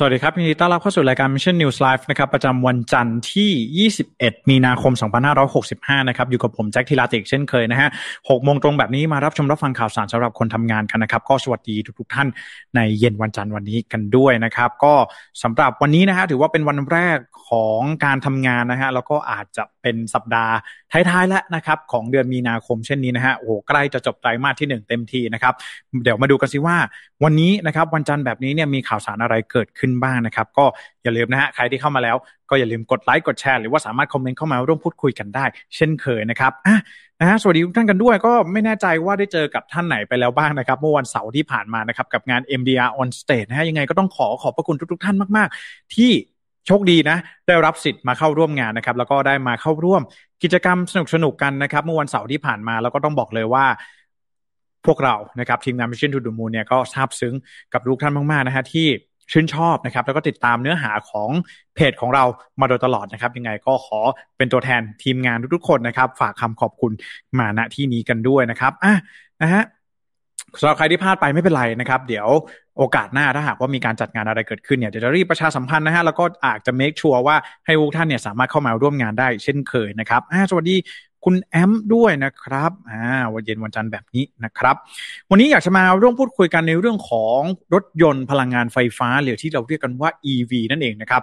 สวัสดีครับยินดีต้อนรับเข้าสู่รายการ Mission News Live นะครับประจำวันจันทร์ที่ 21 มีนาคม 2565 นะครับอยู่กับผมแจ็คทีลาติกเช่นเคยนะฮะ6โมงตรงแบบนี้มารับชมรับฟังข่าวสารสำหรับคนทำงานกันนะครับ ก็สวัสดีทุกๆท่านในเย็นวันจันทร์วันนี้กันด้วยนะครับ ก็สำหรับวันนี้นะฮะถือว่าเป็นวันแรกของการทำงานนะฮะแล้วก็อาจจะเป็นสัปดาห์ท้ายๆแล้วนะครับของเดือนมีนาคมเช่นนี้นะฮะโอ้โหใกล้จะจบไตรมาสที่ 1 เต็มทีนะครับเดี๋ยวมาดูกันสิว่า วันนี้นะครับวันจันทร์แบบนี้เนี่ยมีข่าวสารอะไรเกิดขึ้นบ้างนะครับ ก็อย่าลืมนะฮะใครที่เข้ามาแล้ว ก็อย่าลืมกดไลค์กดแชร์หรือว่าสามารถคอมเมนต์เข้ามาร่วมพูดคุยกันได้ เช่นเคยนะครับอะนะฮะสวัสดีทุกท่านกันด้วยก็ไม่แน่ใจว่าได้เจอกับท่านไหนไปแล้วบ้างนะครับเมื่อวันเสาร์ที่ผ่านมานะครับกับงาน MDR on stage นะฮะยังไงก็ต้องขอขอบพระคุณทุกๆ ท่านมาก ๆ ที่ โชคดีนะ ได้รับสิทธิ์มาเข้าร่วมงานนะครับ แล้วก็ได้มาเข้าร่วมกิจกรรมสนุกๆกันนะครับ เมื่อวันเสาร์ที่ผ่านมา แล้วก็ต้องบอกเลยว่า พวกเรานะครับทีมงาน Mission to the Moon เนี่ยก็ซาบซึ้งกับทุกท่านมากๆนะฮะที่ชื่นชอบนะครับ แล้วก็ติดตามเนื้อหาของเพจของเรามาโดยตลอดนะครับ ยังไงก็ขอเป็นตัวแทนทีมงานทุกๆคนนะครับ ฝากคำขอบคุณมาณที่นี้กันด้วยนะครับอะนะฮะ สำหรับใครที่พลาดไปไม่เป็นไรนะครับ เดี๋ยวโอกาสหน้าถ้าหากว่ามีการจัดงานอะไรเกิดขึ้นเนี่ยเดี๋ยวจะรีบประชาสัมพันธ์นะฮะแล้วก็อาจจะ make sure ว่าให้ทุกท่านเนี่ยสามารถเข้ามาร่วมงานได้เช่นเคยนะครับสวัสดีคุณแอมด้วยนะครับอ่าวันเย็นวันจันทร์แบบนี้นะครับ วันนี้อยากจะมาร่วมพูดคุยกันในเรื่องของรถยนต์พลังงานไฟฟ้าหรือที่เราเรียกกันว่า EV นั่นเองนะครับ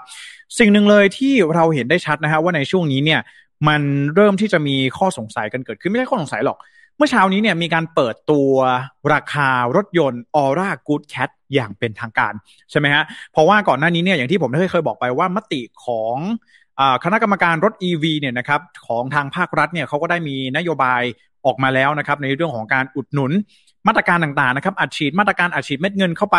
สิ่งหนึ่งเลยที่เราเห็นได้ชัดนะฮะว่าในช่วงนี้เนี่ยมันเริ่มที่จะมีข้อสงสัยกันเกิดขึ้นไม่ใช่ข้อสงสัยหรอก เมื่อเช้านี้เนี่ยมีการเปิดตัวราคารถยนต์ Aura Good Cat อย่างเป็นทางการ ใช่ไหมฮะ เพราะว่าก่อนหน้านี้เนี่ยอย่างที่ผมได้เคยบอกไปว่ามติของคณะกรรมการรถ EV เนี่ยนะครับของทางภาครัฐเนี่ยเขาก็ได้มีนโยบายออกมาแล้วนะครับในเรื่องของการอุดหนุนมาตรการต่างๆนะครับอัดฉีดมาตรการอัดฉีดเม็ดเงินเข้าไป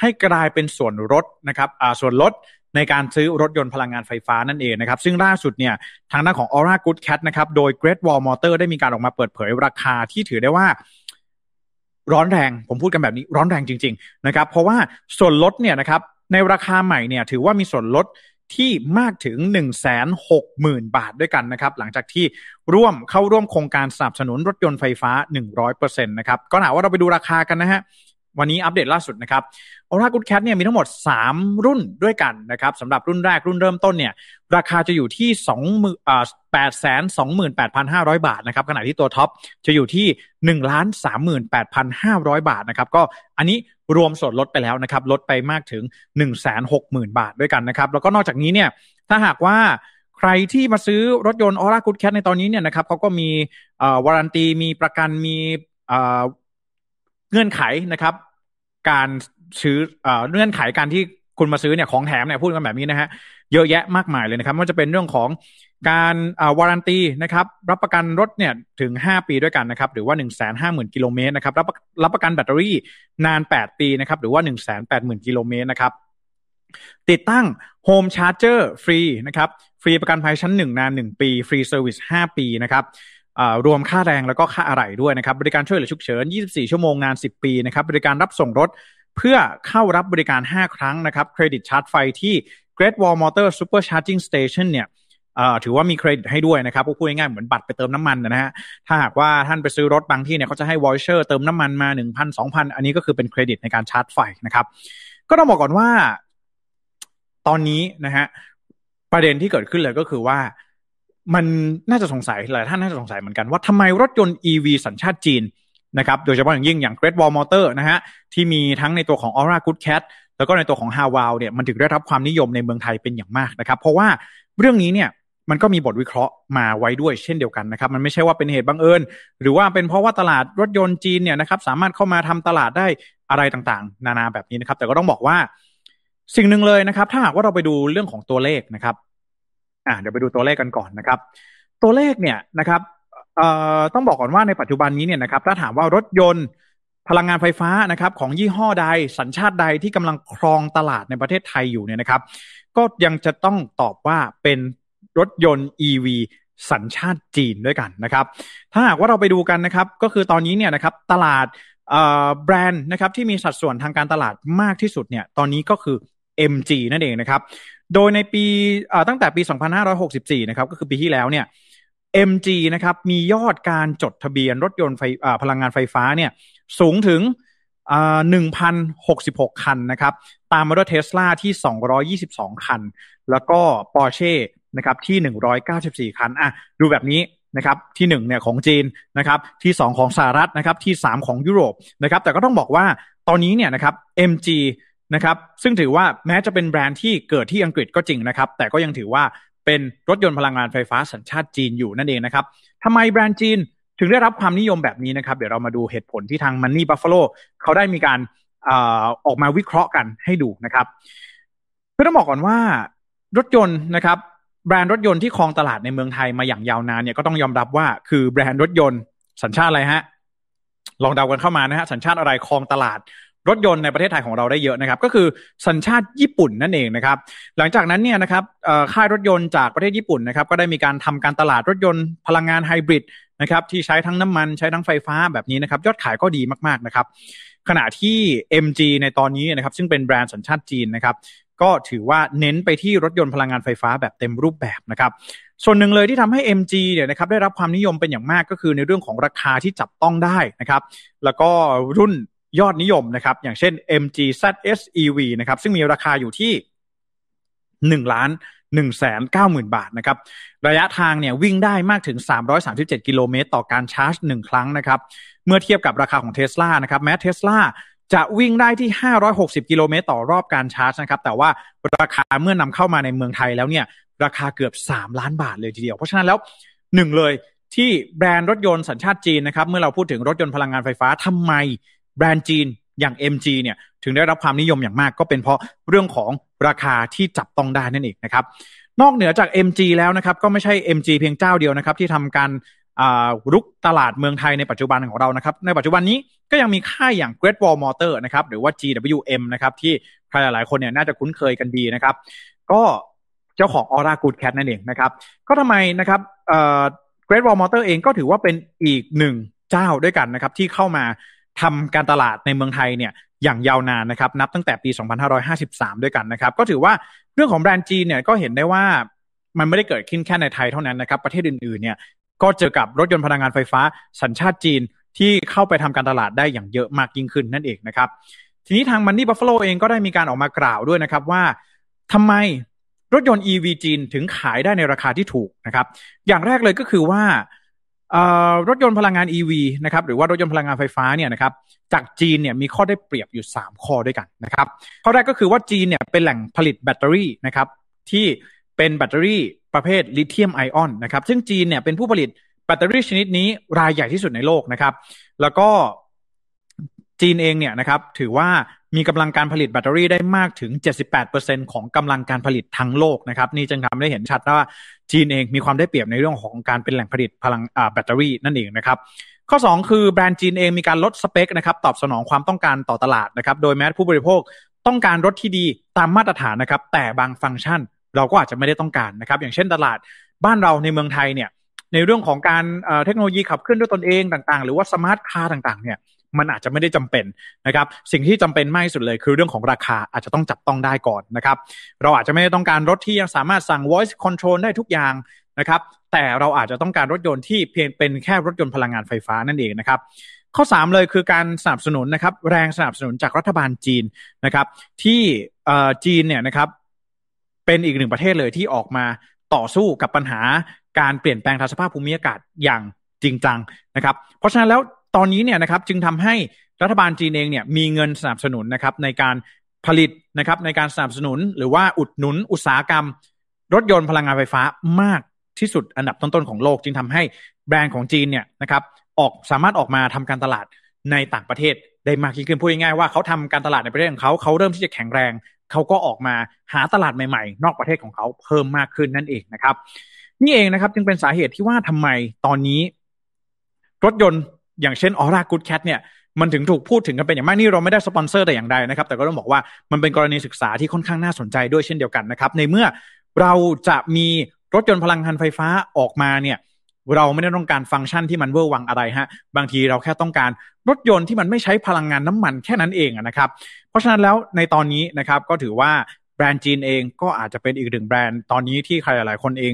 ให้กลายเป็นส่วนลดนะครับส่วนลด ในการซื้อรถยนต์พลังงานไฟฟ้านั่นเองนะครับ ซึ่งล่าสุดเนี่ยทางด้านของ Aura Good Cat นะครับ โดย Great Wall Motor ได้มีการออกมาเปิดเผยราคาที่ถือได้ว่าร้อนแรง ผมพูดกันแบบนี้ร้อนแรงจริง ๆ นะครับ เพราะว่าส่วนลดเนี่ยนะครับในราคาใหม่เนี่ยถือว่ามีส่วนลดที่มากถึง 1 6 0 0 0 0 บาทด้วยกันนะครับ หลังจากที่ร่วมเข้าร่วมโครงการสนับสนุนรถยนต์ไฟฟ้า 100%นะครับ ก็หนาว่าเราไปดูราคากันนะฮะ วันนี้อัปเดตล่าสุดนะครับออร่ากูดแคทเนี่ยมีทั้งหมด 3 รุ่นด้วยกันนะครับสำหรับรุ่นแรกรุ่นเริ่มต้นเนี่ยราคาจะอยู่ที่2มื่นอ่าแปดแสนสองหมื่นแปดพันห้าร้อยบาทนะครับขณะที่ตัวท็อปจะอยู่ที่หนึ่งล้านสามหมื่นแปดพันห้าร้อยบาทนะครับก็อันนี้รวมส่วนลดไปแล้วนะครับลดไปมากถึงหนึ่งแสนหกหมื่นบาทด้วยกันนะครับแล้วก็นอกจากนี้เนี่ยถ้าหากว่าใครที่มาซื้อรถยนต์ออร่ากูดแคทในตอนนี้เนี่ยนะครับเขาก็มีวารันตีมีประกันมีเงื่อนไขนะครับ การซื้อเงื่อนไขการที่คุณมาซื้อเนี่ยของแถมเนี่ยพูดกันแบบนี้นะฮะเยอะแยะมากมายเลยนะครับว่าจะเป็นเรื่องของการวารันตีนะครับรับประกันรถเนี่ยถึง 5 ปีด้วยกันนะครับหรือว่า 1 5 0 0 0 0กิโลเมตรนะครับรับรับประกันแบตเตอรี่นาน 8 ปีนะครับหรือว่า 1 8 0 0 0 0กิโลเมตรนะครับติดตั้ง home charger ฟรีนะครับฟรีประกันภัยชั้น 1 นาน 1 ปี ฟรี service 5 ปีนะครับ รวมค่าแรงแล้วก็ค่าอะไหล่ด้วยนะครับ บริการช่วยเหลือฉุกเฉิน 24 ชั่วโมงนาน 10 ปีนะครับ บริการรับส่งรถเพื่อเข้ารับบริการ 5 ครั้งนะครับ เครดิตชาร์จไฟที่ Great Wall Motor Super Charging Station เนี่ยถือว่ามีเครดิตให้ด้วยนะครับพูดง่ายๆเหมือนบัตรไปเติมน้ำมันนะฮะ ถ้าหากว่าท่านไปซื้อรถบางที่เนี่ยเขาจะให้ voucher เติมน้ำมันมา 1,000 2,000 อันนี้ก็คือเป็นเครดิตในการชาร์จไฟนะครับ ก็ต้องบอกก่อนว่า ตอนนี้นะฮะประเด็นที่เกิดขึ้นเลยก็คือว่า มันน่าจะสงสัยหลายท่านน่าจะสงสัยเหมือนกันว่าทำไมรถยนต์ EV สัญชาติจีนนะครับโดยเฉพาะอย่างยิ่งอย่าง Great Wall Motor นะฮะที่มีทั้งในตัวของ Aura Good Cat แล้วก็ในตัวของ h a w a l เนี่ยมันถึงได้รับความนิยมในเมืองไทยเป็นอย่างมากนะครับเพราะว่าเรื่องนี้เนี่ยมันก็มีบทวิเคราะห์มาไว้ด้วยเช่นเดียวกันนะครับมันไม่ใช่ว่าเป็นเหตุบังเอิญ หรือว่าเป็นเพราะว่าตลาดรถยนต์จีนเนี่ยนะครับสามารถเข้ามาทำตลาดได้อะไรต่างๆ นานาแบบนี้นะครับแต่ก็ต้องบอกว่าสิ่งหนึ่งเลยนะครับ ถ้าหากว่าเราไปดูเรื่องของตัวเลขนะครับ อ่าเดี๋ยวไปดูตัวเลขกันก่อนนะครับ ตัวเลขเนี่ยนะครับเอ่อต้องบอกก่อนว่าในปัจจุบันนี้เนี่ยนะครับถ้าถามว่ารถยนต์พลังงานไฟฟ้านะครับของยี่ห้อใดสัญชาติใดที่กำลังครองตลาดในประเทศไทยอยู่เนี่ยนะครับ ก็ยังจะต้องตอบว่าเป็นรถยนต์ EV สัญชาติจีนด้วยกันนะครับ ถ้าหากว่าเราไปดูกันนะครับ ก็คือตอนนี้เนี่ยนะครับตลาดแบรนด์นะครับที่มีสัดส่วนทางการตลาดมากที่สุดเนี่ยตอนนี้ก็คือ MG นั่นเองนะครับ โดยในปีตั้งแต่ปี 2564 นะครับก็คือปีที่แล้วเนี่ย MG นะครับมียอดการจดทะเบียนรถยนต์ไฟพลังงานไฟฟ้าเนี่ยสูงถึง1,066 คันนะครับ ตามมาด้วยเทสลาที่ 222 คัน แล้วก็ Porsche นะครับที่ 194 คันอะดูแบบนี้นะครับที่1เนี่ยของจีนนะครับที่ 2 ของสหรัฐนะครับที่ 3 ของยุโรปนะครับแต่ก็ต้องบอกว่าตอนนี้เนี่ยนะครับ MG นะครับซึ่งถือว่าแม้จะเป็นแบรนด์ที่เกิดที่อังกฤษก็จริงนะครับ แต่ก็ยังถือว่าเป็นรถยนต์พลังงานไฟฟ้าสัญชาติจีนอยู่นั่นเองนะครับทำไมแบรนด์จีนถึงได้รับความนิยมแบบนี้นะครับ เดี๋ยวเรามาดูเหตุผลที่ทาง Money Buffalo เขาได้มีการออกมาวิเคราะห์กันให้ดูนะครับเพื่อต้องบอกก่อนว่ารถยนต์นะครับแบรนด์รถยนต์ที่ครองตลาดในเมืองไทยมาอย่างยาวนานเนี่ยก็ต้องยอมรับว่าคือแบรนด์รถยนต์สัญชาติอะไรฮะลองเดากันเข้ามานะฮะสัญชาติอะไรครองตลาด รถยนต์ในประเทศไทยของเราได้เยอะนะครับก็คือสัญชาติญี่ปุ่นนั่นเองนะครับหลังจากนั้นเนี่ยนะครับค่ายรถยนต์จากประเทศญี่ปุ่นนะครับก็ได้มีการทำการตลาดรถยนต์พลังงานไฮบริดนะครับที่ใช้ทั้งน้ำมันใช้ทั้งไฟฟ้าแบบนี้นะครับยอดขายก็ดีมากๆนะครับขณะที่ MG ในตอนนี้นะครับซึ่งเป็นแบรนด์สัญชาติจีนนะครับก็ถือว่าเน้นไปที่รถยนต์พลังงานไฟฟ้าแบบเต็มรูปแบบนะครับ ส่วนหนึ่งเลยที่ทำให้ MG เนี่ยนะครับได้รับความนิยมเป็นอย่างมากก็คือในเรื่องของราคาที่จับต้องได้นะครับ แล้วก็รุ่น ยอดนิยมนะครับ อย่างเช่น MG ZS EV นะครับซึ่งมีราคาอยู่ที่ 1 ล้าน1แสน9หมื่นบาทนะครับ ระยะทางเนี่ยวิ่งได้มากถึง 337 กิโลเมตร ต่อการชาร์จ 1 ครั้งนะครับ เมื่อเทียบกับราคาของเท s l a นะครับ แม้เท s l a จะวิ่งได้ที่ 560 กิโลเมตร ต่อรอบการชาร์จนะครับ แต่ว่าราคาเมื่อนำเข้ามาในเมืองไทยแล้วเนี่ย ราคาเกือบ 3 ล้านบาทเลยทีเดียว เพราะฉะนั้นแล้วหนึ่งเลยที่แบรนด์รถยนต์สัญชาติจีนนะครับ เมื่อเราพูดถึงรถยนต์พลังงานไฟฟ้าทำไม แบรนด์จีนอย่าง MG เนี่ยถึงได้รับความนิยมอย่างมากก็เป็นเพราะเรื่องของราคาที่จับต้องได้นั่นเองนะครับนอกเหนือจาก MG แล้วนะครับก็ไม่ใช่ MG เพียงเจ้าเดียวนะครับที่ทำการรุกตลาดเมืองไทยในปัจจุบันของเรานะครับในปัจจุบันนี้ก็ยังมีค่ายอย่าง Great Wall Motor นะครับหรือว่า GWM นะครับที่ใครหลายๆคนเนี่ยน่าจะคุ้นเคยกันดีนะครับ ก็เจ้าของ Aura Good Cat นั่นเองนะครับก็ทำไมนะครับ Great Wall Motor เองก็ถือว่าเป็นอีกหนึ่งเจ้าด้วยกันนะครับที่เข้ามา ทำการตลาดในเมืองไทยเนี่ยอย่างยาวนานนะครับนับตั้งแต่ปี 2553 ด้วยกันนะครับ ก็ถือว่าเรื่องของแบรนด์จีนเนี่ยก็เห็นได้ว่ามันไม่ได้เกิดขึ้นแค่ในไทยเท่านั้นนะครับ ประเทศอื่นๆเนี่ยก็เจอกับรถยนต์พลังงานไฟฟ้าสัญชาติจีนที่เข้าไปทำการตลาดได้อย่างเยอะมากยิ่งขึ้นนั่นเองนะครับ ทีนี้ทางมันนี่บัฟเฟลเองก็ได้มีการออกมากล่าวด้วยนะครับว่าทำไมรถยนต์ EV จีนถึงขายได้ในราคาที่ถูกนะครับ อย่างแรกเลยก็คือว่า รถยนต์พลังงาน EV นะครับหรือว่ารถยนต์พลังงานไฟฟ้าเนี่ยนะครับจากจีนเนี่ยมีข้อได้เปรียบอยู่ 3 ข้อด้วยกันนะครับข้อแรกก็คือว่าจีนเนี่ยเป็นแหล่งผลิตแบตเตอรี่นะครับที่เป็นแบตเตอรี่ประเภทลิเธียมไอออนนะครับซึ่งจีนเนี่ยเป็นผู้ผลิตแบตเตอรี่ชนิดนี้รายใหญ่ที่สุดในโลกนะครับ แล้วก็จีนเองเนี่ยนะครับถือว่า มีกำลังการผลิตแบตเตอรี่ได้มากถึง 78%ของกำลังการผลิตทั้งโลกนะครับ นี่จึงทำให้เห็นชัดว่าจีนเองมีความได้เปรียบในเรื่องของการเป็นแหล่งผลิตพลังแบตเตอรี่นั่นเองนะครับข้อ 2 คือแบรนด์จีนเองมีการลดสเปคนะครับตอบสนองความต้องการต่อตลาดนะครับโดยแม้ผู้บริโภคต้องการรถที่ดีตามมาตรฐานนะครับแต่บางฟังก์ชันเราก็อาจจะไม่ได้ต้องการนะครับอย่างเช่นตลาดบ้านเราในเมืองไทยเนี่ยในเรื่องของการเทคโนโลยีขับเคลื่อนด้วยตนเองต่างๆ หรือว่า smart car ต่างๆเนี่ย มันอาจจะไม่ได้จำเป็นนะครับสิ่งที่จำเป็นมากที่สุดเลยคือเรื่องของราคาอาจจะต้องจับต้องได้ก่อนนะครับเราอาจจะไม่ได้ต้องการรถที่ยังสามารถสั่ง voice control ได้ทุกอย่างนะครับแต่เราอาจจะต้องการรถยนต์ที่เพียงเป็นแค่รถยนต์พลังงานไฟฟ้านั่นเองนะครับข้อ 3 เลยคือการสนับสนุนนะครับแรงสนับสนุนจากรัฐบาลจีนนะครับที่จีนเนี่ยนะครับเป็นอีกหนึ่งประเทศเลยที่ออกมาต่อสู้กับปัญหาการเปลี่ยนแปลงทางสภาพภูมิอากาศอย่างจริงจังนะครับ เพราะฉะนั้นแล้ว ตอนนี้เนี่ยนะครับจึงทำให้รัฐบาลจีนเองเนี่ยมีเงินสนับสนุนนะครับในการผลิตนะครับในการสนับสนุนหรือว่าอุดหนุนอุตสาหกรรม รถยนต์พลังงานไฟฟ้ามากที่สุดอันดับต้นๆของโลก จึงทำให้แบรนด์ของจีนเนี่ยนะครับออกสามารถออกมาทำการตลาดในต่างประเทศได้มากยิ่งขึ้นพูดง่ายๆว่าเขาทำการตลาดในประเทศของเขาเขาเริ่มที่จะแข็งแรงเขาก็ออกมาหาตลาดใหม่ๆ นอกประเทศของเขาเพิ่มมากขึ้นนั่นเองนะครับ นี่เองนะครับจึงเป็นสาเหตุที่ว่าทำไมตอนนี้ รถยนต์ อย่างเช่นออร่ากูดแคทเนี่ยมันถึงถูกพูดถึงกันเป็นอย่างมากนี่เราไม่ได้สปอนเซอร์แต่อย่างใดนะครับ แต่ก็ต้องบอกว่ามันเป็นกรณีศึกษาที่ค่อนข้างน่าสนใจด้วยเช่นเดียวกันนะครับ ในเมื่อเราจะมีรถยนต์พลังงานไฟฟ้าออกมาเนี่ย เราไม่ได้ต้องการฟังก์ชันที่มันเวอร์วังอะไรฮะ บางทีเราแค่ต้องการรถยนต์ที่มันไม่ใช้พลังงานน้ำมันแค่นั้นเองนะครับ เพราะฉะนั้นแล้วในตอนนี้นะครับก็ถือว่าแบรนด์จีนเองก็อาจจะเป็นอีกหนึ่งแบรนด์ตอนนี้ที่ใครหลายๆคนเอง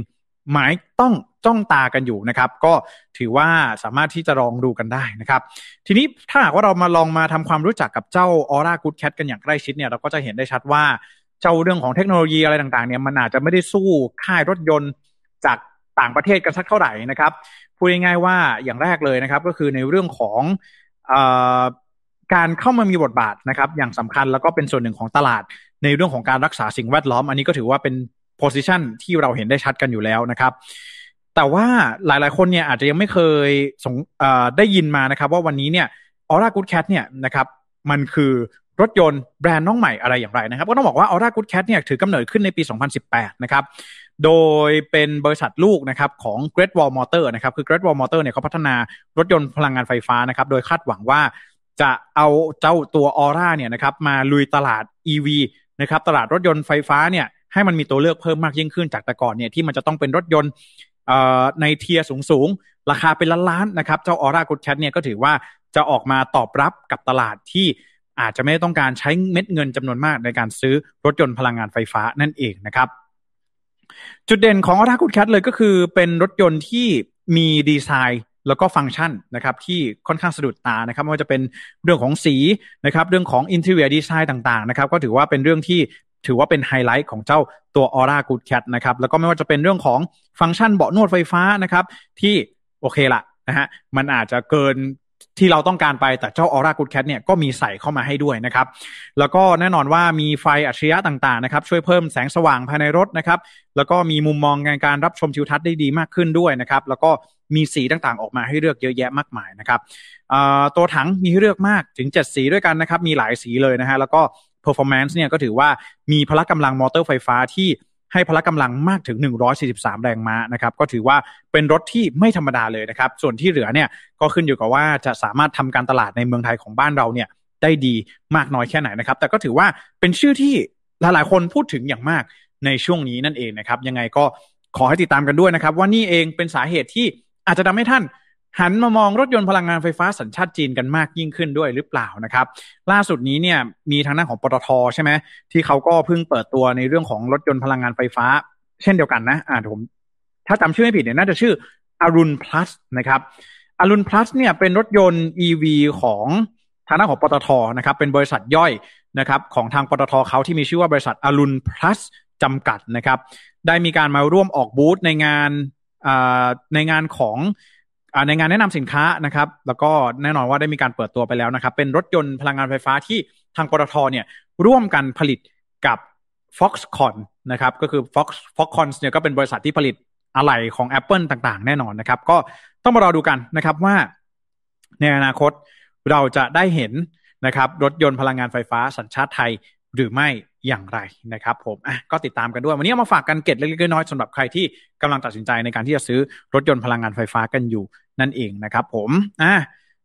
หมายต้อง จ้องตากันอยู่นะครับ ก็ถือว่าสามารถที่จะลองดูกันได้นะครับ ทีนี้ถ้าหากว่าเรามาลองมาทำความรู้จักกับเจ้า Aura Good Cat กันอย่างใกล้ชิดเนี่ยเราก็จะเห็นได้ชัดว่าเจ้าเรื่องของเทคโนโลยีอะไรต่างๆเนี่ยมันอาจจะไม่ได้สู้ค่ายรถยนต์จากต่างประเทศกันสักเท่าไหร่นะครับพูดง่ายๆว่าอย่างแรกเลยนะครับ ก็คือในเรื่องของอการเข้ามามีบทบาทนะครับ อย่างสำคัญแล้วก็เป็นส่วนหนึ่งของตลาด ในเรื่องของการรักษาสิ่งแวดล้อม อันนี้ก็ถือว่าเป็นโพสิชันที่เราเห็นได้ชัดกันอยู่แล้วนะครับ แต่ว่าหลายๆ คนเนี่ยอาจจะยังไม่เคยสงได้ยินมานะครับ ว่าวันนี้เนี่ยออร่ากูดแคทเนี่ยนะครับมันคือรถยนต์แบรนด์น้องใหม่อะไรอย่างไรนะครับ ก็ต้องบอกว่า Aura Good Cat เนี่ยถือกำเนิดขึ้นในปี 2018 นะครับ โดยเป็นบริษัทลูกนะครับของ Great Wall Motor นะครับ คือ Great Wall Motor เนี่ยเขาพัฒนารถยนต์พลังงานไฟฟ้านะครับ โดยคาดหวังว่าจะเอาเจ้าตัว Aura เนี่ยนะครับมาลุยตลาด EV นะครับ ตลาดรถยนต์ไฟฟ้าเนี่ยให้มันมีตัวเลือกเพิ่มมากยิ่งขึ้นจากแต่ก่อนเนี่ยที่มันจะต้องเป็นรถยนต์ ในเทียร์สูงๆ ราคาเป็นล้านๆนะครับ เจ้า Aura Good Cat เนี่ยก็ถือว่าจะออกมาตอบรับกับตลาดที่อาจจะไม่ต้องการใช้เม็ดเงินจำนวนมากในการซื้อรถยนต์พลังงานไฟฟ้านั่นเองนะครับ จุดเด่นของอ u าคุดแคทเลยก็คือเป็นรถยนต์ที่มีดีไซน์แล้วก็ฟังก์ชันนะครับที่ค่อนข้างสะดุดตานะครับไม่ว่าจะเป็นเรื่องของสีนะครับเรื่องของ interior design ต่างๆนะครับก็ถือว่าเป็นเรื่องที่ ถือว่าเป็นไฮไลท์ของเจ้าตัว ORA Good Cat นะครับแล้วก็ไม่ว่าจะเป็นเรื่องของฟังก์ชันเบาะนวดไฟฟ้านะครับที่โอเคละนะฮะมันอาจจะเกินที่เราต้องการไปแต่เจ้า Aura Good Cat เนี่ยก็มีใส่เข้ามาให้ด้วยนะครับ แล้วก็แน่นอนว่ามีไฟอัจฉริยะต่างๆนะครับ ช่วยเพิ่มแสงสว่างภายในรถนะครับ แล้วก็มีมุมมองในการรับชมทิวทัศน์ได้ดีมากขึ้นด้วยนะครับ แล้วก็มีสีต่างๆออกมาให้เลือกเยอะแยะมากมายนะครับตัวถังมีให้เลือกมากถึง 7 สีด้วยกันนะครับ มีหลายสีเลยนะฮะแล้วก็ performance เนี่ยก็ถือว่ามีพละกำลังมอเตอร์ไฟฟ้าที่ให้พละกำลังมากถึง 143 แรงม้านะครับ ก็ถือว่าเป็นรถที่ไม่ธรรมดาเลยนะครับ ส่วนที่เหลือเนี่ยก็ขึ้นอยู่กับว่าจะสามารถทำการตลาดในเมืองไทยของบ้านเราเนี่ยได้ดีมากน้อยแค่ไหนนะครับ แต่ก็ถือว่าเป็นชื่อที่หลายๆ คนพูดถึงอย่างมากในช่วงนี้นั่นเองนะครับ ยังไงก็ขอให้ติดตามกันด้วยนะครับ ว่านี่เองเป็นสาเหตุที่อาจจะทำให้ท่าน หันมามองรถยนต์พลังงานไฟฟ้าสัญชาติจีนกันมากยิ่งขึ้นด้วยหรือเปล่านะครับ ล่าสุดนี้เนี่ยมีทางด้านของปตทใช่ไหมที่เขาก็เพิ่งเปิดตัวในเรื่องของรถยนต์พลังงานไฟฟ้า เช่นเดียวกันนะอ่าผมถ้าจำชื่อไม่ผิดเนี่ยน่าจะชื่ออรุณพลัสนะครับอรุณพลัสเนี่ยเป็นรถยนต์ EV ของทางด้านของปตทนะครับเป็นบริษัทย่อยนะครับของทางปตทเขาที่มีชื่อว่าบริษัทอรุณพลัสจำกัดนะครับ ได้มีการมาร่วมออกบูธในงานในงานของ ในงานแนะนำสินค้านะครับ แล้วก็แน่นอนว่าได้มีการเปิดตัวไปแล้วนะครับ เป็นรถยนต์พลังงานไฟฟ้าที่ทางปตทเนี่ยร่วมกันผลิตกับ Foxconn นะครับ ก็คือ Fox Foxconn เนี่ยก็เป็นบริษัทที่ผลิตอะไหล่ของ Apple ต่างๆ แน่นอนนะครับ ก็ต้องมารอดูกันนะครับว่า ในอนาคตเราจะได้เห็นนะครับ รถยนต์พลังงานไฟฟ้าสัญชาติไทยหรือไม่อย่างไรนะครับผมอะก็ติดตามกันด้วย วันนี้มาฝากกันเก็ตเล็กๆน้อยๆสำหรับใครที่กำลังตัดสินใจในการที่จะซื้อรถยนต์พลังงานไฟฟ้ากันอยู่ นั่นเองนะครับผมอะ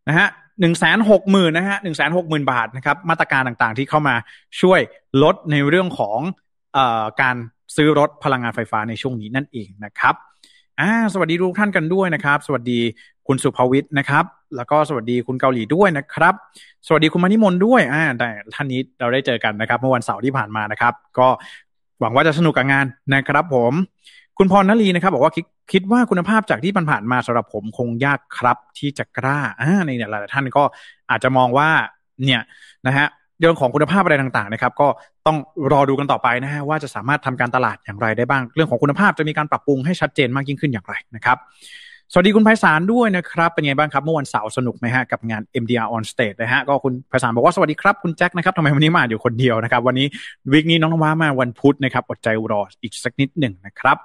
นะฮะหนึ่งแสนหกหมื่นนะฮะหนึ่งแสนหกหมื่นบาทนะครับมาตรการต่างๆที่เข้ามาช่วยลดในเรื่องของเอ่อการซื้อรถพลังงานไฟฟ้าในช่วงนี้นั่นเองนะครับอ่าสวัสดีทุกท่านกันด้วยนะครับ สวัสดีคุณสุภวิทย์นะครับ แล้วก็สวัสดีคุณเกาหลีด้วยนะครับ สวัสดีคุณมานิมนด้วยอ่าแต่ท่านนี้เราได้เจอกันนะครับ เมื่อวันเสาร์ที่ผ่านมานะครับ ก็หวังว่าจะสนุกกับงานนะครับผม คุณพรนลีนะครับบอกว่าคิดคิดว่าคุณภาพจากที่ผ่านมาสำหรับผมคงยากครับที่จะกล้าอ่าในเนี่ยหลายท่านก็อาจจะมองว่าเนี่ยนะฮะเรื่องของคุณภาพอะไรต่างๆนะครับ ก็ต้องรอดูกันต่อไปนะฮะว่าจะสามารถทำการตลาดอย่างไรได้บ้าง เรื่องของคุณภาพจะมีการปรับปรุงให้ชัดเจนมากยิ่งขึ้นอย่างไรนะครับ สวัสดีคุณไพศาลด้วยนะครับ เป็นไงบ้างครับ เมื่อวันเสาร์สนุกไหมฮะ กับงาน MDR on stage นะฮะ ก็คุณไพศาลบอกว่าสวัสดีครับ คุณแจ็คนะครับทำไมวันนี้มาอยู่คนเดียวนะครับ วันนี้วิกนี้น้องนว้ามาวันพุธนะครับอดใจรออีกสักนิดหนึ่งนะครับ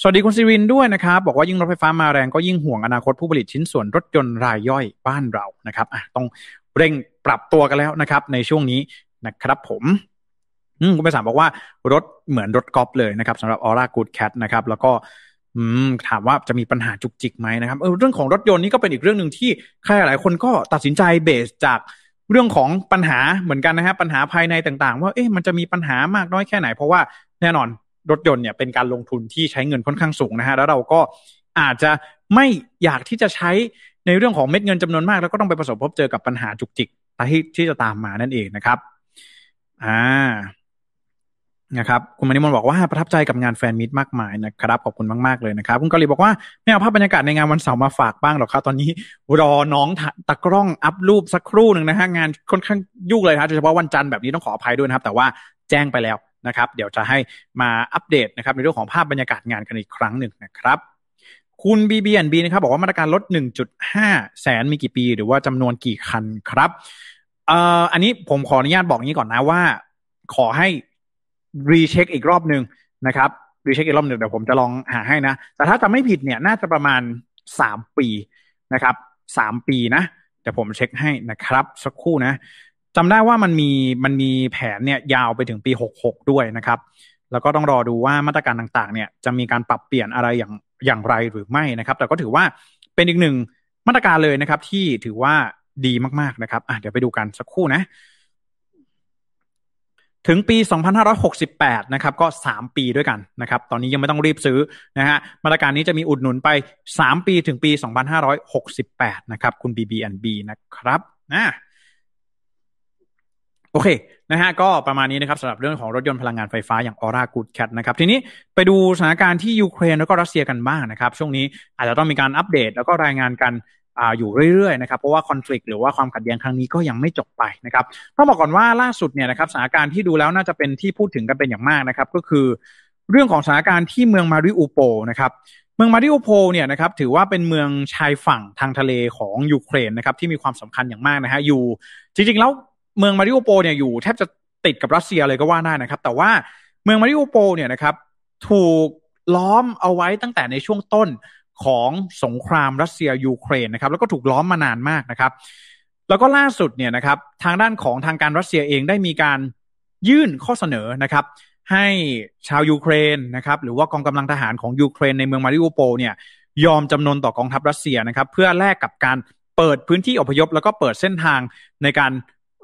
สวัสดีคุณซิรินด้วยนะครับ บอกว่ายิ่งรถไฟฟ้ามาแรงก็ยิ่งห่วงอนาคตผู้ผลิตชิ้นส่วนรถยนต์รายย่อยบ้านเรานะครับอะต้องเร่งปรับตัวกันแล้วนะครับ ในช่วงนี้นะครับผมคุณไพศาลบอกว่ารถเหมือนรถกอล์ฟเลยนะครับสำหรับ Aura Good Cat นะครับแล้วก็ อืมถามว่าจะมีปัญหาจุกจิกไหมนะครับเออเรื่องของรถยนต์นี่ก็เป็นอีกเรื่องหนึ่งที่ใครหลายคนก็ตัดสินใจเบสจากเรื่องของปัญหาเหมือนกันนะฮะปัญหาภายในต่างๆ ว่าเอ๊ะมันจะมีปัญหามากน้อยแค่ไหน เพราะว่าแน่นอนรถยนต์เนี่ยเป็นการลงทุนที่ใช้เงินค่อนข้างสูงนะฮะแล้วเราก็อาจจะไม่อยากที่จะใช้ในเรื่องของเม็ดเงินจำนวนมาก แล้วก็ต้องไปประสบพบเจอกับปัญหาจุกจิกที่ที่จะตามมานั่นเองนะครับ อ่า นะครับคุณมณิมนบอกว่าประทับใจกับงานแฟนมิตมากมายนะครับขอบคุณมากๆเลยนะครับคุณกอลีบอกว่าไม่เอาภาพบรรยากาศในงานวันเสาร์มาฝากบ้างหรอกครับตอนนี้รอน้องตะกล้องอัพรูปสักครู่หนึ่งนะฮะงานค่อนข้างยุ่งเลยครับโดยเฉพาะวันจันทร์แบบนี้ต้องขออภัยด้วยนะครับ แต่ว่าแจ้งไปแล้วนะครับ เดี๋ยวจะให้มาอัปเดตนะครับในเรื่องของภาพบรรยากาศงานกันอีกครั้งหนึ่งนะครับคุณ BBNB นะครับบอกว่ามาตรการลด 1.5 แสนมีกี่ปี หรือว่าจำนวนกี่คันครับเอ่ออันนี้ผมขออนุญาตบอกงี้ก่อนนะว่า ขอให้ รีเช็คอีกรอบหนึ่งนะครับรีเช็คอีกรอบหนึ่งเดี๋ยวผมจะลองหาให้นะ แต่ถ้าจะไม่ผิดเนี่ยน่าจะประมาณสามปีนะครับสามปีนะเดี๋ยวผมเช็คให้นะครับ สักครู่นะจำได้ว่ามันมีมันมีแผนเนี่ยยาวไปถึงปีหกหกด้วยนะครับ แล้วก็ต้องรอดูว่ามาตรการต่างๆ เนี่ยจะมีการปรับเปลี่ยนอะไรอย่างอย่างไรหรือไม่นะครับ แต่ก็ถือว่าเป็นอีกหนึ่งมาตรการเลยนะครับ ที่ถือว่าดีมากๆนะครับอะเดี๋ยวไปดูกันสักครู่นะ ถึงปี 2568 นะครับ ก็ 3 ปีด้วยกันนะครับ ตอนนี้ยังไม่ต้องรีบซื้อนะฮะ มาตรการนี้จะมีอุดหนุนไป 3 ปีถึงปี 2568 นะครับ คุณ BBNB นะครับนะโอเคนะฮะก็ประมาณนี้นะครับสำหรับเรื่องของรถยนต์พลังงานไฟฟ้าอย่าง Aura Good Cat นะครับ ทีนี้ไปดูสถานการณ์ที่ยูเครนแล้วก็รัสเซียกันบ้างนะครับ ช่วงนี้อาจจะต้องมีการอัปเดตแล้วก็รายงานกัน อยู่เรื่อยๆนะครับเพราะว่าคอน FLICT หรือว่าความขัดแย้งครั้งนี้ก็ยังไม่จบไปนะครับต้องบอกก่อนว่าล่าสุดเนี่ยนะครับสถานการณ์ที่ดูแล้วน่าจะเป็นที่พูดถึงกันเป็นอย่างมากนะครับก็คือ เรื่องของสถานการณ์ที่เมืองมาริอูโปนะครับเมืองมาริอูโปเนี่ยนะครับถือว่าเป็นเมืองชายฝั่งทางทะเลของยูเครนนะครับที่มีความสำคัญอย่างมากนะฮะอยู่ จริงๆแล้วเมืองมาริอูโปเนี่ยอยู่แทบจะติดกับรัสเซียเลยก็ว่าได้นะครับ แต่ว่าเมืองมาริอูโปเนี่ยนะครับถูกล้อมเอาไว้ตั้งแต่ในช่วงต้น ของสงครามรัสเซียยูเครนนะครับแล้วก็ถูกล้อมมานานมากนะครับ แล้วก็ล่าสุดเนี่ยนะครับทางด้านของทางการรัสเซียเองได้มีการยื่นข้อเสนอนะครับ ให้ชาวยูเครนนะครับหรือว่ากองกำลังทหารของยูเครนในเมืองมาริอูโปเนี่ยยอมจำนนต่อกองทัพรัสเซียนะครับ เพื่อแลกกับการเปิดพื้นที่อพยพ แล้วก็เปิดเส้นทางในการ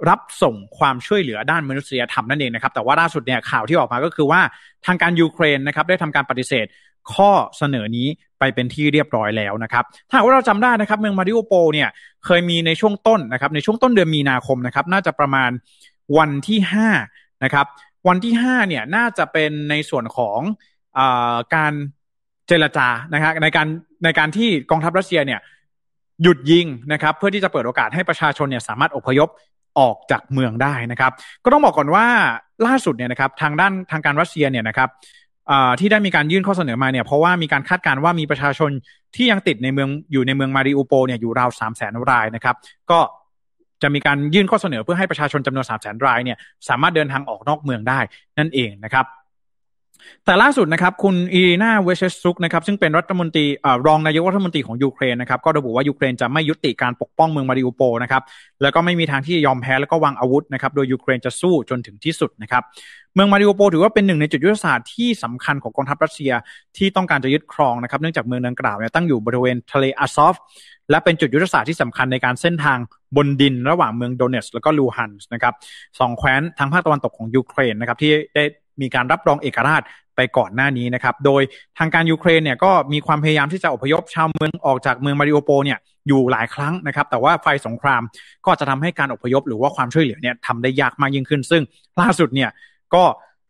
รับส่งความช่วยเหลือด้านมนุษยธรรมนั่นเองนะครับ แต่ว่าล่าสุดเนี่ยข่าวที่ออกมาก็คือว่าทางการยูเครนนะครับได้ทำการปฏิเสธ ข้อเสนอนี้ไปเป็นที่เรียบร้อยแล้วนะครับถ้าว่าเราจำได้นะครับเมืองมาริโอโปเนี่ยเคยมีในช่วงต้นนะครับในช่วงต้นเดือนมีนาคมนะครับน่าจะประมาณวันที่ห้านะครับวันที่ห้าเนี่ยน่าจะเป็นในส่วนของอการเจรจานะครับในการในการที่กองทัพรัสเซียเนี่ยหยุดยิงนะครับเพื่อที่จะเปิดโอกาสให้ประชาชนเนี่ยสามารถอพยพออกจากเมืองได้นะครับ ก็ต้องบอกก่อนว่าล่าสุดเนี่ยนะครับทางด้านทางการรัสเซียเนี่ยนะครับ ที่ได้มีการยื่นข้อเสนอมาเนี่ยเพราะว่ามีการคาดการณ์ว่ามีประชาชนที่ยังติดในเมืองอยู่ในเมืองมาริอูโปเนี่ยอยู่ราวสามแสนรายนะครับ ก็จะมีการยื่นข้อเสนอเพื่อให้ประชาชนจำนวนสามแสนรายเนี่ยสามารถเดินทางออกนอกเมืองได้นั่นเองนะครับ แต่ล่าสุดนะครับ คุณอิรินาเวเรชชุกนะครับซึ่งเป็นรัฐมนตรีรองนายกรัฐมนตรีของยูเครนนะครับก็ระบุว่ายูเครนจะไม่ยุติการปกป้องเมืองมาริอูโปลนะครับแล้วก็ไม่มีทางที่จะยอมแพ้แล้วก็วางอาวุธนะครับโดยยูเครนจะสู้จนถึงที่สุดนะครับเมืองมาริอูโปลถือว่าเป็นหนึ่งในจุดยุทธศาสตร์ที่สำคัญของกองทัพรัสเซียที่ต้องการจะยึดครองนะครับเนื่องจากเมืองดังกล่าวเนี่ยตั้งอยู่บริเวณทะเลอาซอฟ และเป็นจุดยุทธศาสตร์ที่สำคัญในการเส้นทางบนดินระหว่างเมืองโดเนสแล้วก็ลูฮันส์นะครับสองแคว้นทางภาคตะวันตกของยูเครนนะครับที่ได้ มีการรับรองเอกราชไปก่อนหน้านี้นะครับ โดยทางการยูเครนเนี่ยก็มีความพยายามที่จะอพยพชาวเมืองออกจากเมืองมาริโอโปเนี่ยอยู่หลายครั้งนะครับ แต่ว่าไฟสงครามก็จะทำให้การอพยพหรือว่าความช่วยเหลือเนี่ยทำได้ยากมากยิ่งขึ้น ซึ่งล่าสุดเนี่ยก็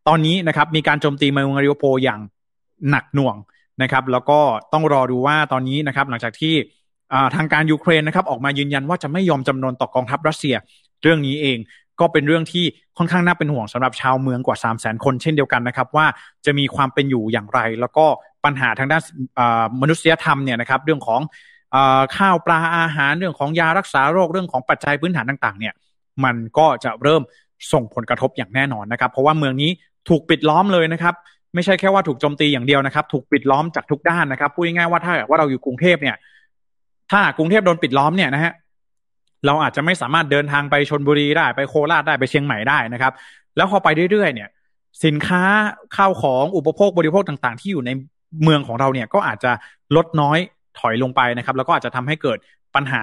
ตอนนี้นะครับมีการโจมตีเมืองมาริโอโปอย่างหนักหน่วงนะครับ แล้วก็ต้องรอดูว่าตอนนี้นะครับหลังจากที่ทางการยูเครนนะครับออกมายืนยันว่าจะไม่ยอมจำนนต่อกองทัพรัสเซียเรื่องนี้เอง ก็เป็นเรื่องที่ค่อนข้างน่าเป็นห่วงสำหรับชาวเมืองกว่า 3 0 0 0 0 0คนเช่นเดียวกันนะครับ ว่าจะมีความเป็นอยู่อย่างไร แล้วก็ปัญหาทางด้านมนุษยธรรมเนี่ยนะครับเรื่องของข้าวปลาอาหารเรื่องของยารักษาโรคเรื่องของปัจจัยพื้นฐานต่างๆ เนี่ยมันก็จะเริ่มส่งผลกระทบอย่างแน่นอนนะครับ เพราะว่าเมืองนี้ถูกปิดล้อมเลยนะครับ ไม่ใช่แค่ว่าถูกโจมตีอย่างเดียวนะครับ ถูกปิดล้อมจากทุกด้านนะครับพูดง่ายๆว่าถ้าว่าเราอยู่กรุงเทพเนี่ย ถ้ากรุงเทพโดนปิดล้อมเนี่ยนะฮะ เราอาจจะไม่สามารถเดินทางไปชนบุรีได้ไปโคราชได้ไปเชียงใหม่ได้นะครับ แล้วพอไปเรื่อยๆเนี่ย สินค้าข้าวของอุปโภคบริโภคต่างๆ ที่อยู่ในเมืองของเราเนี่ยก็อาจจะลดน้อยถอยลงไปนะครับ แล้วก็อาจจะทำให้เกิดปัญหา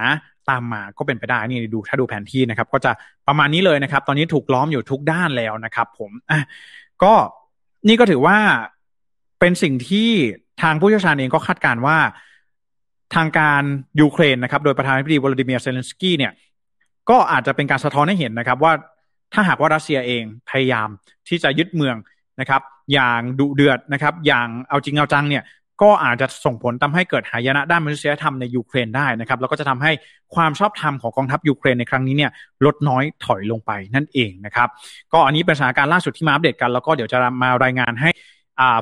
ตามมาก็เป็นไปได้นี่ดูถ้าดูแผนที่นะครับ ก็จะประมาณนี้เลยนะครับ ตอนนี้ถูกล้อมอยู่ทุกด้านแล้วนะครับ ผมอะก็นี่ก็ถือว่าเป็นสิ่งที่ทางผู้เชี่ยวชาญเองก็คาดการณ์ว่า ทางการยูเครนนะครับ โดยประธานาธิบดีวลาดิเมียร์เซเลนสกี้เนี่ยก็อาจจะเป็นการสะท้อนให้เห็นนะครับว่าถ้าหากว่ารัสเซียเองพยายามที่จะยึดเมืองนะครับ อย่างดุเดือดนะครับ อย่างเอาจริงเอาจังเนี่ยก็อาจจะส่งผลทำให้เกิดหายนะด้านมนุษยธรรมในยูเครนได้นะครับ แล้วก็จะทำให้ความชอบธรรมของกองทัพยูเครนในครั้งนี้เนี่ยลดน้อยถอยลงไปนั่นเองนะครับ ก็อันนี้เป็นสถานการณ์ล่าสุดที่มาอัปเดตกันแล้วก็เดี๋ยวจะมารายงานให้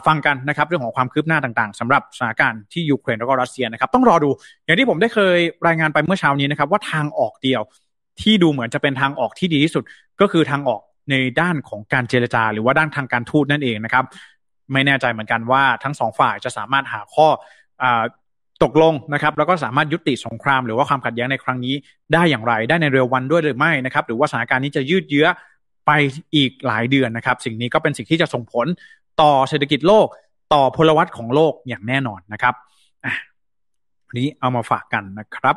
ฟังกันนะครับเรื่องของความคืบหน้าต่างๆสำหรับสถานการณ์ที่ยูเครนแล้วก็รัสเซียนะครับต้องรอดู อย่างที่ผมได้เคยรายงานไปเมื่อเช้านี้นะครับว่าทางออกเดียวที่ดูเหมือนจะเป็นทางออกที่ดีที่สุด ก็คือทางออกในด้านของการเจรจา หรือว่าด้านทางการทูตนั่นเองนะครับ ไม่แน่ใจเหมือนกันว่าทั้งสองฝ่ายจะสามารถหาข้อตกลงนะครับแล้วก็สามารถยุติสงคราม หรือว่าความขัดแย้งในครั้งนี้ได้อย่างไร ได้ในเร็ววันด้วยหรือไม่นะครับ หรือว่าสถานการณ์นี้จะยืดเยื้อไปอีกหลายเดือนนะครับ สิ่งนี้ก็เป็นสิ่งที่จะส่งผล ต่อเศรษฐกิจโลก ต่อพลวัตของโลกอย่างแน่นอนนะครับวันนี้เอามาฝากกันนะครับ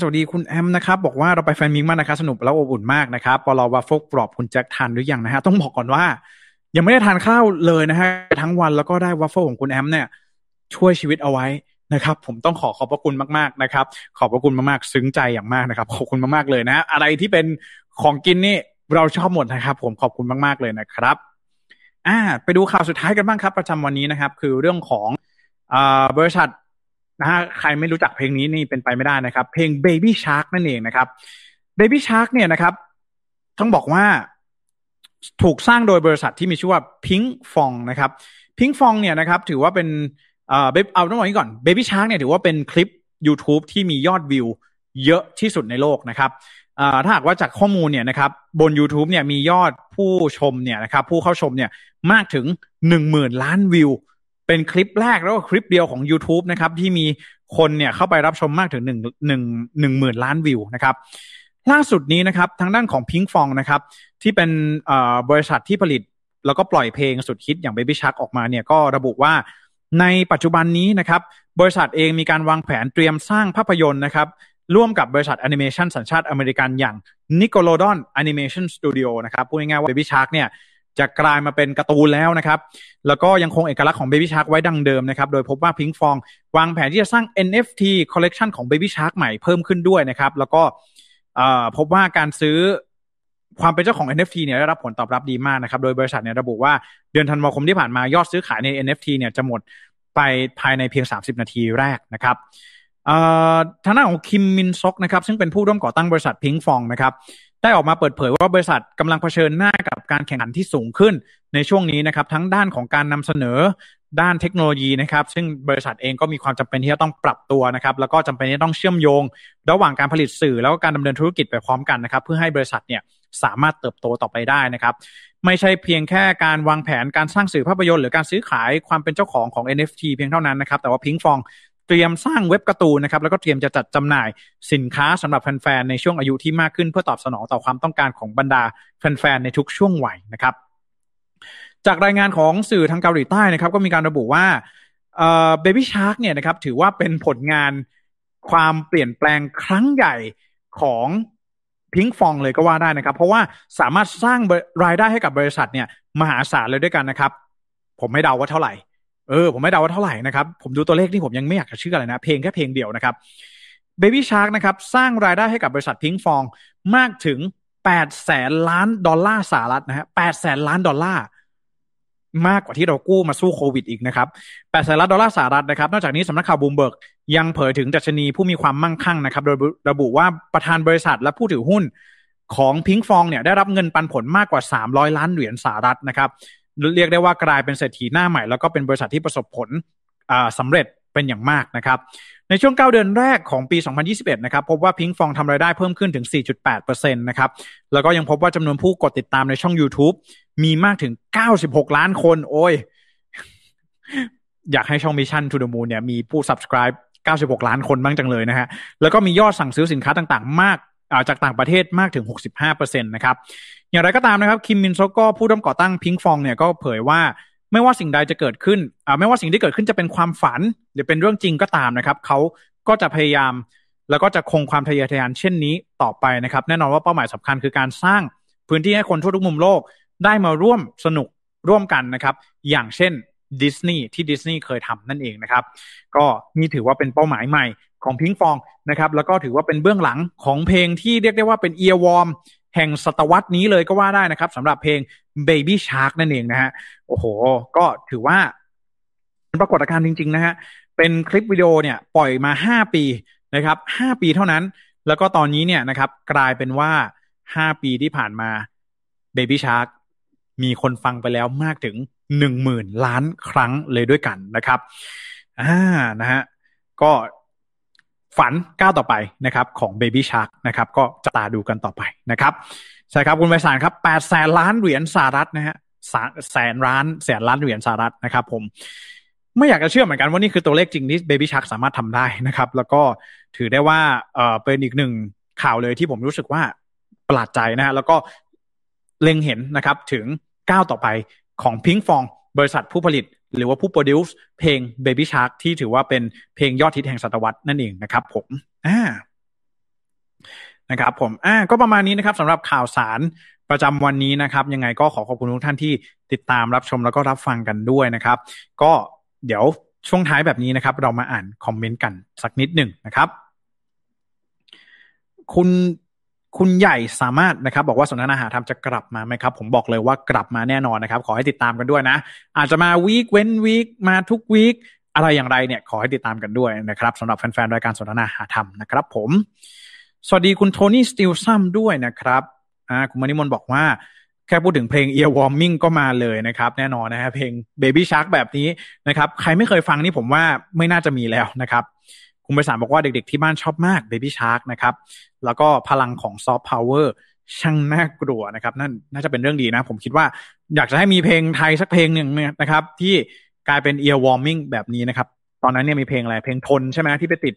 สวัสดีคุณแอมนะครับ บอกว่าเราไปแฟนมิงมากนะครับสนุกแล้วอบอุ่นมากนะครับปอลวาฟกปลอบคุณแจ็คทานหรือยังนะฮะต้องบอกก่อนว่า ยังไม่ได้ทานข้าวเลยนะฮะทั้งวันแล้วก็ได้วัฟเฟิลของคุณแอมเนี่ย ช่วยชีวิตเอาไว้นะครับ ผมต้องขอขอบพระคุณมากๆนะครับ ขอบพระคุณมากๆซึ้งใจอย่างมากนะครับขอบคุณมากๆเลยนะ อะไรที่เป็นของกินนี่เราชอบหมดนะครับ ผมขอบคุณมากๆเลยนะครับ อ่าไปดูข่าวสุดท้ายกันบ้างครับ ประจำวันนี้นะครับ คือเรื่องของอบริษัทนะฮะใครไม่รู้จักเพลงนี้นี่เป็นไปไม่ได้นะครับ เพลง Baby Shark นั่นเองนะครับ Baby Shark เนี่ยนะครับ ต้องบอกว่าถูกสร้างโดยบริษัทที่มีชื่อว่า Pink Fong นะครับ Pink Fong เนี่ยนะครับ ถือว่าเป็นเอ่อเอาต้องบอกนี้ก่อน Baby Shark เนี่ยถือว่าเป็นคลิป YouTube ที่มียอดวิวเยอะที่สุดในโลกนะครับ ถ้าหากว่าจากข้อมูลเนี่ยนะครับบน YouTube เนี่ยมียอดผู้ชมเนี่ยนะครับผู้เข้าชมเนี่ยมากถึงหนึ่งหมื่นล้านวิว เป็นคลิปแรกแล้วก็คลิปเดียวของ YouTube นะครับที่มีคนเนี่ยเข้าไปรับชมมากถึงหนึ่งหนึ่งหนึ่งหมื่นล้านวิวนะครับล่าสุดนี้นะครับทางด้านของ Pink Fong นะครับที่เป็นบริษัทที่ผลิต แล้วก็ปล่อยเพลงสุดฮิตอย่าง Baby Shark ออกมาเนี่ยก็ระบุว่าในปัจจุบันนี้นะครับบริษัทเองมีการวางแผนเตรียมสร้างภาพยนตร์นะครับ ร่วมกับบริษัทแอนิเมชันสัญชาติอเมริกันอย่าง Nickelodeon Animation Studio นะครับพูดง่ายๆว่า Baby Shark เนี่ยจะกลายมาเป็นการ์ตูนแล้วนะครับ แล้วก็ยังคงเอกลักษณ์ของ Baby Shark ไว้ดังเดิมนะครับ โดยพบว่า Pink Fong วางแผนที่จะสร้าง NFT collection ของ Baby Shark ใหม่เพิ่มขึ้นด้วยนะครับ แล้วก็พบว่าการซื้อความเป็นเจ้าของ NFT เนี่ยได้รับผลตอบรับดีมากนะครับ โดยบริษัทเนี่ยระบุว่าเดือนธันวาคมที่ผ่านมายอดซื้อขายใน NFT เนี่ยจะหมดไปภายในเพียง 30 นาทีแรกนะครับ ทางด้านของคิมมินซอกนะครับซึ่งเป็นผู้ร่วมก่อตั้งบริษัทพิงฟองนะครับได้ออกมาเปิดเผยว่าบริษัทกำลังเผชิญหน้ากับการแข่งขันที่สูงขึ้นในช่วงนี้นะครับทั้งด้านของการนำเสนอด้านเทคโนโลยีนะครับซึ่งบริษัทเองก็มีความจำเป็นที่จะต้องปรับตัวนะครับแล้วก็จำเป็นที่ต้องเชื่อมโยง ระหว่างการผลิตสื่อแล้วก็การดำเนินธุรกิจไปพร้อมกันนะครับเพื่อให้บริษัทเนี่ยสามารถเติบโตต่อไปได้นะครับไม่ใช่เพียงแค่การวางแผนการสร้างสื่อภาพยนตร์หรือการซื้อขายความเป็นเจ้าของของ NFT เพียงเท่านั้นนะครับแต่ว่าพิงฟอง เตรียมสร้างเว็บการ์ตูนนะครับแล้วก็เตรียมจะจัดจำหน่ายสินค้าสำหรับแฟนๆในช่วงอายุที่มากขึ้นเพื่อตอบสนองต่อความต้องการของบรรดาแฟนๆในทุกช่วงวัยนะครับ จากรายงานของสื่อทางเกาหลีใต้นะครับ ก็มีการระบุว่าเอ่อ Baby Shark เนี่ยนะครับถือว่าเป็นผลงานความเปลี่ยนแปลงครั้งใหญ่ของพิงฟองเลยก็ว่าได้นะครับ เพราะว่าสามารถสร้างรายได้ให้กับบริษัทเนี่ยมหาศาลเลยด้วยกันนะครับ ผมไม่เดาว่าเท่าไหร่ เออผมไม่เดาว่าเท่าไหร่นะครับ ผมดูตัวเลขที่ผมยังไม่อยากจะเชื่อเลยนะ เพลงแค่เพลงเดียวนะครับ Baby Shark นะครับสร้างรายได้ให้กับบริษัทพิงฟองมากถึงแปดแสนล้านดอลลาร์สหรัฐนะฮะแปดแสนล้านดอลลาร์มากกว่าที่เรากู้มาสู้โควิดอีกนะครับแปดแสนล้านดอลลาร์สหรัฐนะครับ นอกจากนี้สำนักข่าวบลูมเบิร์กยังเผยถึงดัชนีผู้มีความมั่งคั่งนะครับ โดยระบุว่าประธานบริษัทและผู้ถือหุ้นของพิงฟองเนี่ยได้รับเงินปันผลมากกว่า 300 ล้านเหรียญสหรัฐนะครับ เรียกได้ว่ากลายเป็นเศรษฐีหน้าใหม่ แล้วก็เป็นบริษัทที่ประสบผลสำเร็จเป็นอย่างมากนะครับ ในช่วง 9 เดือนแรกของปี 2021 นะครับ พบว่าพิงฟองทำรายได้เพิ่มขึ้นถึง 4.8%นะครับ แล้วก็ยังพบว่าจำนวนผู้กดติดตามในช่อง YouTube มีมากถึง 96 ล้านคน โอ้ย อยากให้ช่อง Mission To The Moon เนี่ยมีผู้ subscribe 96 ล้านคนบ้างจังเลยนะฮะ แล้วก็มียอดสั่งซื้อสินค้าต่างๆ มาก จากต่างประเทศมากถึง 65%นะครับอย่างไรก็ตามนะครับคิมมินโซก็ผู้ร่วมก่อตั้งพิงฟองเนี่ยก็เผยว่าไม่ว่าสิ่งใดจะเกิดขึ้นไม่ว่าสิ่งที่เกิดขึ้นจะเป็นความฝัน หรือเป็นเรื่องจริงก็ตามนะครับเขาก็จะพยายามแล้วก็จะคงความทะเยอทะยานเช่นนี้ต่อไปนะครับ แน่นอนว่าเป้าหมายสำคัญคือการสร้างพื้นที่ให้คนทั่วทุกมุมโลกได้มาร่วมสนุกร่วมกันนะครับ อย่างเช่นดิสนีย์ที่ดิสนีย์เคยทำนั่นเองนะครับ ก็นี่ถือว่าเป็นเป้าหมายใหม่ ของพิงฟองนะครับแล้วก็ถือว่าเป็นเบื้องหลังของเพลงที่เรียกได้ว่าเป็น earwormแห่งศตวรรษนี้เลยก็ว่าได้นะครับสำหรับเพลง Baby Shark นั่นเองนะฮะโอ้โห ก็ถือว่าเป็นปรากฏการณ์จริง ๆ นะฮะเป็นคลิปวิดีโอเนี่ยปล่อยมาห้าปีนะครับห้าปีเท่านั้น แล้วก็ตอนนี้เนี่ยนะครับกลายเป็นว่าห้าปีที่ผ่านมา Baby Shark มีคนฟังไปแล้วมากถึงหนึ่งหมื่นล้านครั้งเลยด้วยกันนะครับอ่านะฮะก็ ฝันก้าวต่อไปนะครับของ Baby Shark นะครับก็จะตาดูกันต่อไปนะครับใช่ครับคุณไพศาลครับแปดแสนล้านเหรียญสหรัฐนะฮะแสนล้านแสนล้านเหรียญสหรัฐนะครับผมไม่อยากจะเชื่อเหมือนกันว่านี่คือตัวเลขจริงที่ Baby Shark สามารถทำได้นะครับ แล้วก็ถือได้ว่าเออเป็นอีกหนึ่งข่าวเลยที่ผมรู้สึกว่าประหลาดใจนะฮะแล้วก็เล็งเห็นนะครับถึงก้าวต่อไปของ Pink Fong บริษัทผู้ผลิตหรือว่าผู้โปรดิวซ์เพลง Baby Shark ที่ถือว่าเป็นเพลงยอดฮิตแห่งศตวรรษนั่นเองนะครับผมอ่านะครับผมอ่าก็ประมาณนี้นะครับสำหรับข่าวสารประจำวันนี้นะครับ ยังไงก็ขอขอบคุณทุกท่านที่ติดตามรับชมแล้วก็รับฟังกันด้วยนะครับ ก็เดี๋ยวช่วงท้ายแบบนี้นะครับ เรามาอ่านคอมเมนต์กันสักนิดหนึ่งนะครับ คุณ คุณใหญ่สามารถนะครับบอกว่าสนทนาหาธรรมจะกลับมาไหมครับ ผมบอกเลยว่ากลับมาแน่นอนนะครับ ขอให้ติดตามกันด้วยนะ อาจจะมา week เว้น week มาทุก week อะไรอย่างไรเนี่ยขอให้ติดตามกันด้วยนะครับสำหรับแฟนๆรายการสนทนาหาธรรมนะครับผม สวัสดีคุณโทนี่สติลซัมด้วยนะครับอ่าคุณมณิมนบอกว่าแค่พูดถึงเพลง earworm ก็มาเลยนะครับ แน่นอนนะฮะเพลง Baby Shark แบบนี้นะครับ ใครไม่เคยฟังนี่ผมว่าไม่น่าจะมีแล้วนะครับ คุณไพศาลบอกว่าเด็กๆที่บ้านชอบมาก Baby Shark นะครับ แล้วก็พลังของซอฟต์พาวเวอร์ช่างน่ากลัวนะครับ นั่นน่าจะเป็นเรื่องดีนะ ผมคิดว่าอยากจะให้มีเพลงไทยสักเพลงหนึ่งนะครับ ที่กลายเป็น earworm แบบนี้นะครับ ตอนนั้นเนี่ยมีเพลงอะไรเพลงทนใช่ไหมที่ไปติด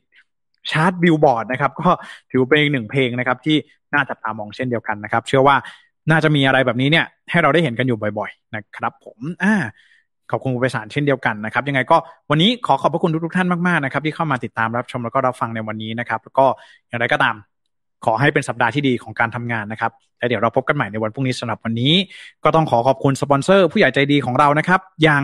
ชาร์ตบิลบอร์ดนะครับ ก็ถือเป็นอีกหนึ่งเพลงนะครับ ที่น่าจับตามองเช่นเดียวกันนะครับ เชื่อว่าน่าจะมีอะไรแบบนี้เนี่ย ให้เราได้เห็นกันอยู่บ่อย ๆ นะครับ ผม อ่า ขอบคุณคุณไพศาลเช่นเดียวกันนะครับ ยังไงก็วันนี้ขอขอบพระคุณทุกๆท่านมากๆนะครับที่เข้ามาติดตามรับชมแล้วก็รับฟังในวันนี้นะครับ แล้วก็อย่างไรก็ตามขอให้เป็นสัปดาห์ที่ดีของการทำงานนะครับ และเดี๋ยวเราพบกันใหม่ในวันพรุ่งนี้สำหรับวันนี้ ก็ต้องขอขอบคุณสปอนเซอร์ผู้ใหญ่ใจดีของเรานะครับ อย่าง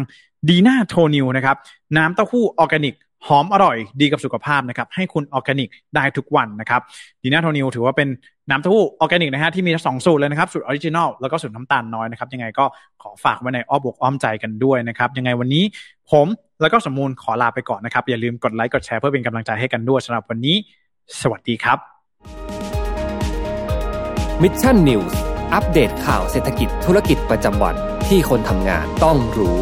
ดีน่าโทนิวนะครับ น้ำเต้าหู้ออร์แกนิก หอมอร่อยดีกับสุขภาพนะครับ ให้คุณออร์แกนิกได้ทุกวันนะครับดีน่าโทนิวถือว่าเป็นน้ำเต้าหู้ออร์แกนิกนะฮะที่มีสองสูตรเลยนะครับ สูตร original แล้วก็สูตรน้ำตาลน้อยนะครับ ยังไงก็ขอฝากไว้ในอ้อมอกอ้อมใจกันด้วยนะครับ ยังไงวันนี้ผมแล้วก็สมมูลขอลาไปก่อนนะครับ อย่าลืมกดไลค์กดแชร์เพื่อเป็นกำลังใจให้กันด้วยสำหรับวันนี้ สวัสดีครับมิชชั่นนิวส์อัปเดตข่าวเศรษฐกิจธุรกิจประจำวันที่คนทำงานต้องรู้